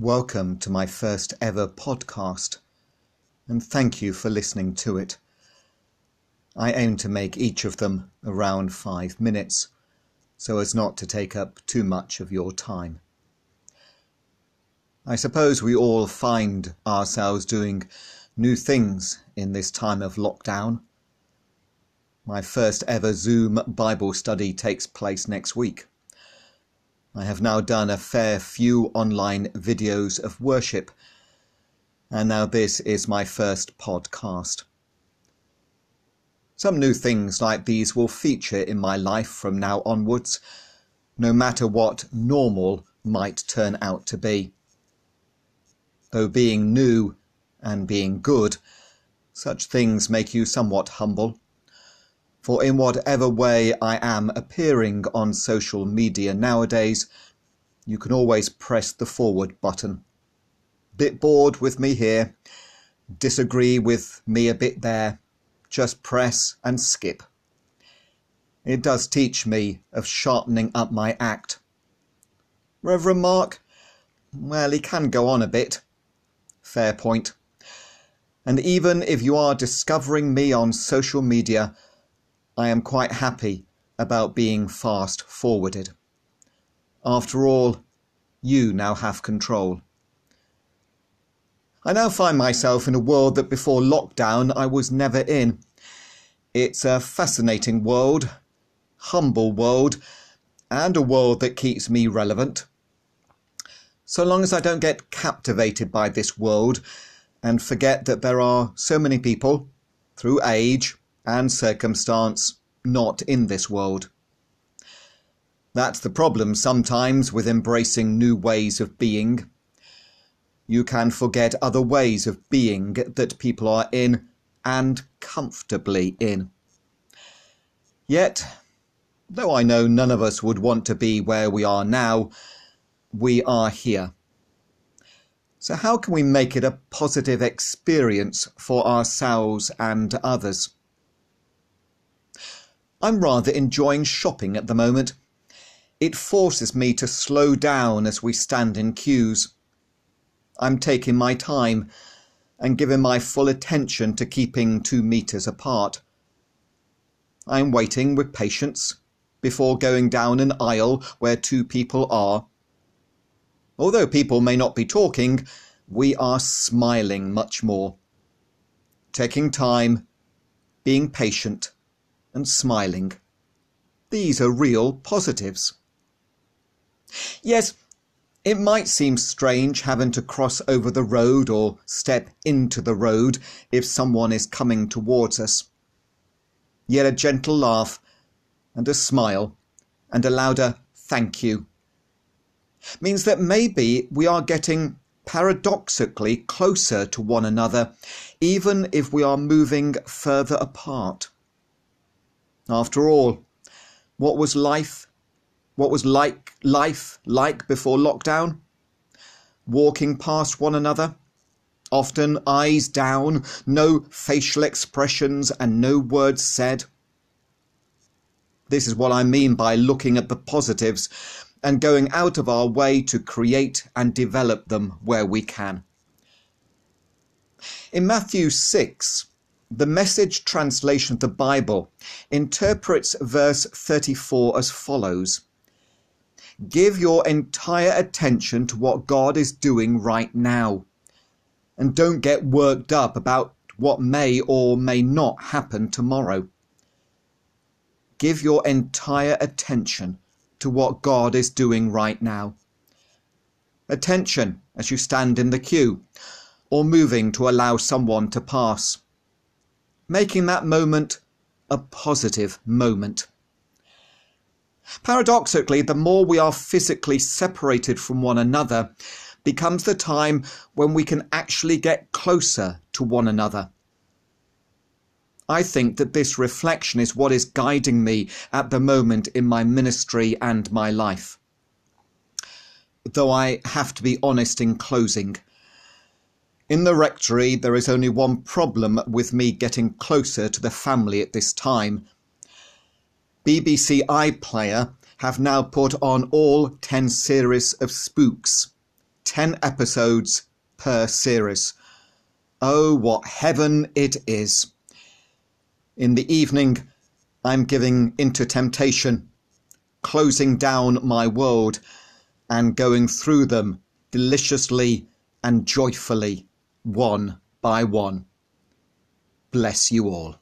Welcome to my first ever podcast, and thank you for listening to it. I aim to make each of them around five minutes, so as not to take up too much of your time. I suppose we all find ourselves doing new things in this time of lockdown. My first ever Zoom Bible study takes place next week. I have now done a fair few online videos of worship, and now this is my first podcast. Some new things like these will feature in my life from now onwards, no matter what normal might turn out to be. Though being new and being good, such things make you somewhat humble for in whatever way I am appearing on social media nowadays, you can always press the forward button. Bit bored with me here, disagree with me a bit there, just press and skip. It does teach me of sharpening up my act. Reverend Mark? Well, he can go on a bit. Fair point. And even if you are discovering me on social media, I am quite happy about being fast forwarded. After all, you now have control. I now find myself in a world that before lockdown I was never in. It's a fascinating world, humble world, and a world that keeps me relevant. So long as I don't get captivated by this world and forget that there are so many people, through age, and circumstance not in this world. That's the problem sometimes with embracing new ways of being. You can forget other ways of being that people are in and comfortably in. Yet, though I know none of us would want to be where we are now, we are here. So, how can we make it a positive experience for ourselves and others? I'm rather enjoying shopping at the moment. It forces me to slow down as we stand in queues. I'm taking my time and giving my full attention to keeping two metres apart. I'm waiting with patience before going down an aisle where two people are. Although people may not be talking, we are smiling much more. Taking time, being patient, and smiling. These are real positives. Yes, it might seem strange having to cross over the road or step into the road if someone is coming towards us. Yet a gentle laugh and a smile and a louder thank you means that maybe we are getting paradoxically closer to one another, even if we are moving further apart. After all, what was life? What was like life like before lockdown? Walking past one another, often eyes down, no facial expressions and no words said. This is what I mean by looking at the positives and going out of our way to create and develop them where we can. In Matthew 6, the message translation of the Bible interprets verse 34 as follows Give your entire attention to what God is doing right now, and don't get worked up about what may or may not happen tomorrow. Give your entire attention to what God is doing right now. Attention as you stand in the queue or moving to allow someone to pass making that moment a positive moment. Paradoxically, the more we are physically separated from one another becomes the time when we can actually get closer to one another. I think that this reflection is what is guiding me at the moment in my ministry and my life. Though I have to be honest in closing, in the rectory, there is only one problem with me getting closer to the family at this time. BBC iPlayer have now put on all 10 series of Spooks, 10 episodes per series. Oh, what heaven it is! In the evening, I'm giving into temptation, closing down my world and going through them deliciously and joyfully, one by one. Bless you all.